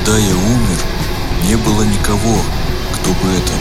когда я умер, не было никого, кто бы это